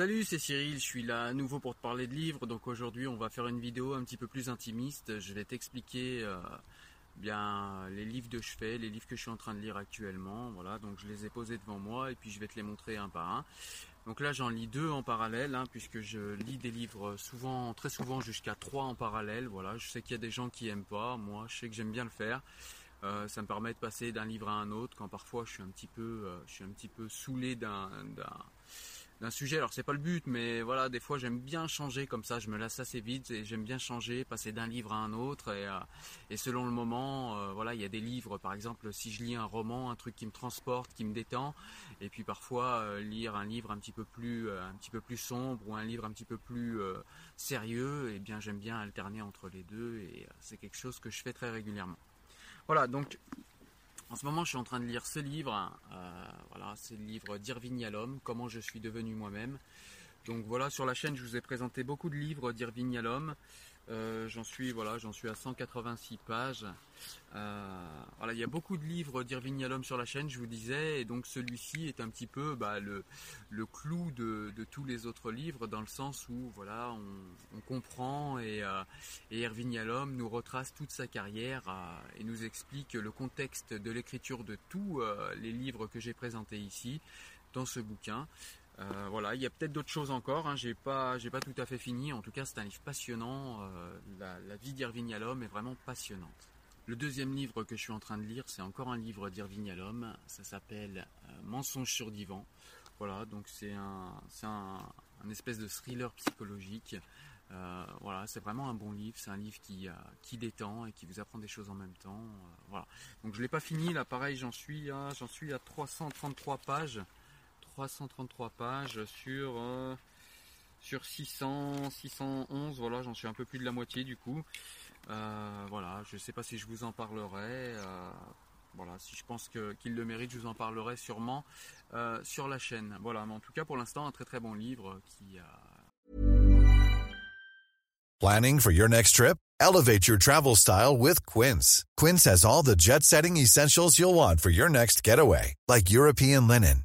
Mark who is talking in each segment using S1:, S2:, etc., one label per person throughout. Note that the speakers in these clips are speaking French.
S1: Salut, c'est Cyril, je suis là à nouveau pour te parler de livres. Donc aujourd'hui, on va faire une vidéo un petit peu plus intimiste. Je vais t'expliquer euh, bien les livres de chevet, les livres que je suis en train de lire actuellement. Voilà, donc je les ai posés devant moi et puis je vais te les montrer un par un. Donc là, j'en lis deux en parallèle, hein, puisque je lis des livres souvent, très souvent jusqu'à trois en parallèle. Voilà, je sais qu'il y a des gens qui aiment pas. Moi, je sais que j'aime bien le faire. Euh, ça me permet de passer d'un livre à un autre quand parfois je suis un petit peu, euh, je suis un petit peu saoulé d'un d'un sujet. Alors c'est pas le but, mais voilà, des fois j'aime bien changer comme ça. Je me lasse assez vite et j'aime bien changer, passer d'un livre à un autre et, euh, selon le moment, euh, voilà, il y a des livres, par exemple, si je lis un roman, un truc qui me transporte, qui me détend, et puis parfois euh, lire un livre un petit peu plus, un petit peu plus sombre ou un livre un petit peu plus sérieux, et eh bien j'aime bien alterner entre les deux et c'est quelque chose que je fais très régulièrement. Voilà, donc en ce moment, je suis en train de lire ce livre. Euh, voilà, c'est le livre d'Irving Yalom, Comment je suis devenu moi-même. Donc voilà, sur la chaîne, je vous ai présenté beaucoup de livres d'Irving Yalom. Euh, j'en suis voilà, j'en suis à 186 pages. Euh, il y a beaucoup de livres d'Irving Yalom sur la chaîne, je vous disais, et donc celui-ci est un petit peu bah, le, clou de, tous les autres livres, dans le sens où voilà, on, comprend et, euh, et, Irving nous retrace toute sa carrière et nous explique le contexte de l'écriture de tous les livres que j'ai présentés ici dans ce bouquin. Euh, voilà, il y a peut-être d'autres choses encore. Hein. J'ai pas, j'ai pas tout à fait fini. En tout cas, c'est un livre passionnant. Euh, la, vie d'Irving Yalom est vraiment passionnante. Le deuxième livre que je suis en train de lire, c'est encore un livre d'Irving Yalom. Ça s'appelle euh, Mensonge sur divan. Voilà, donc c'est un, un, espèce de thriller psychologique. voilà, c'est vraiment un bon livre. C'est un livre qui, qui détend et qui vous apprend des choses en même temps. voilà. Donc je l'ai pas fini. Là, pareil, j'en suis à, suis à 333 pages. 333 pages sur, euh, sur 600, 611. Voilà, j'en suis un peu plus de la moitié du coup. Euh, voilà, je ne sais pas si je vous en parlerai. Euh, voilà, si je pense qu'il le mérite, je vous en parlerai sûrement sur la chaîne. Voilà, mais en tout cas pour l'instant, un très très bon livre qui.
S2: Planning for your next trip? Elevate your travel style with Quince. Quince has all the jet setting essentials you'll want for your next getaway, like European linen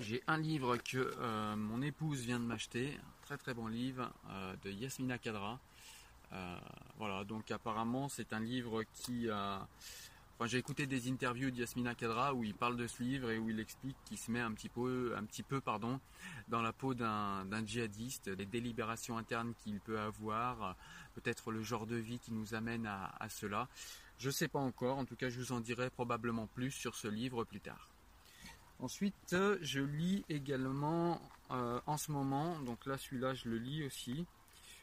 S1: j'ai un livre que euh, mon épouse vient de m'acheter, un très très bon livre euh, de Yasmina Kadra. Euh, voilà, donc apparemment c'est un livre qui... Enfin, j'ai écouté des interviews de Yasmina Kadra où il parle de ce livre et où il explique qu'il se met un petit peu, un petit peu pardon, dans la peau d'un djihadiste, les délibérations internes qu'il peut avoir, peut-être le genre de vie qui nous amène à cela. Je ne sais pas encore, en tout cas je vous en dirai probablement plus sur ce livre plus tard. Ensuite, euh, je lis également euh, en ce moment, donc là celui-là je le lis aussi,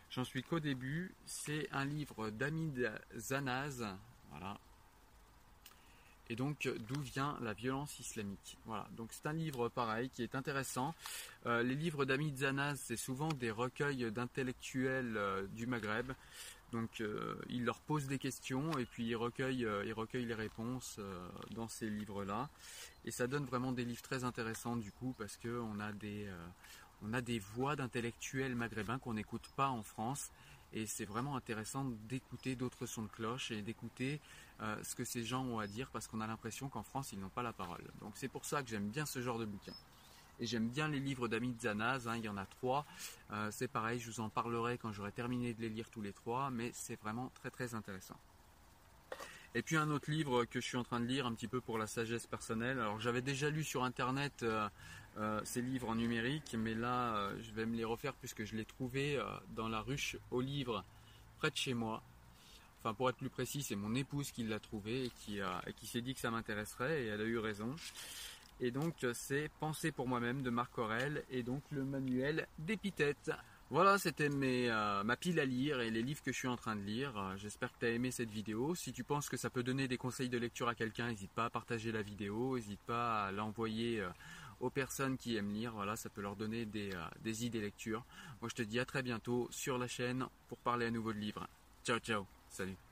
S1: j'en suis qu'au début, c'est un livre d'Amid Zanaz, voilà. Et donc d'où vient la violence islamique. Voilà, donc c'est un livre pareil qui est intéressant. Euh, les livres d'Amid Zanaz, c'est souvent des recueils d'intellectuels du Maghreb. Donc euh, il leur pose des questions et puis il recueille, euh, les réponses euh, dans ces livres-là. Et ça donne vraiment des livres très intéressants du coup parce qu'on a des, on a des voix d'intellectuels maghrébins qu'on n'écoute pas en France. Et c'est vraiment intéressant d'écouter d'autres sons de cloche et d'écouter ce que ces gens ont à dire parce qu'on a l'impression qu'en France ils n'ont pas la parole. Donc c'est pour ça que j'aime bien ce genre de bouquin. Et j'aime bien les livres d'Amid Zanaz, hein, il y en a trois. Euh, c'est pareil, je vous en parlerai quand j'aurai terminé de les lire tous les trois, mais c'est vraiment très très intéressant. Et puis un autre livre que je suis en train de lire un petit peu pour la sagesse personnelle. Alors j'avais déjà lu sur internet euh, euh, ces livres en numérique, mais là je vais me les refaire puisque je l'ai trouvé dans la ruche aux livres près de chez moi. Enfin pour être plus précis, c'est mon épouse qui l'a trouvé et qui, et qui s'est dit que ça m'intéresserait et elle a eu raison. Et donc c'est Penser pour moi-même de Marc Aurel et donc le manuel d'épithète. Voilà, c'était euh, ma pile à lire et les livres que je suis en train de lire. Euh, J'espère que tu as aimé cette vidéo. Si tu penses que ça peut donner des conseils de lecture à quelqu'un, n'hésite pas à partager la vidéo, n'hésite pas à l'envoyer euh, aux personnes qui aiment lire. Voilà, ça peut leur donner des, euh, des idées lecture. Moi, je te dis à très bientôt sur la chaîne pour parler à nouveau de livres. Ciao, ciao. Salut.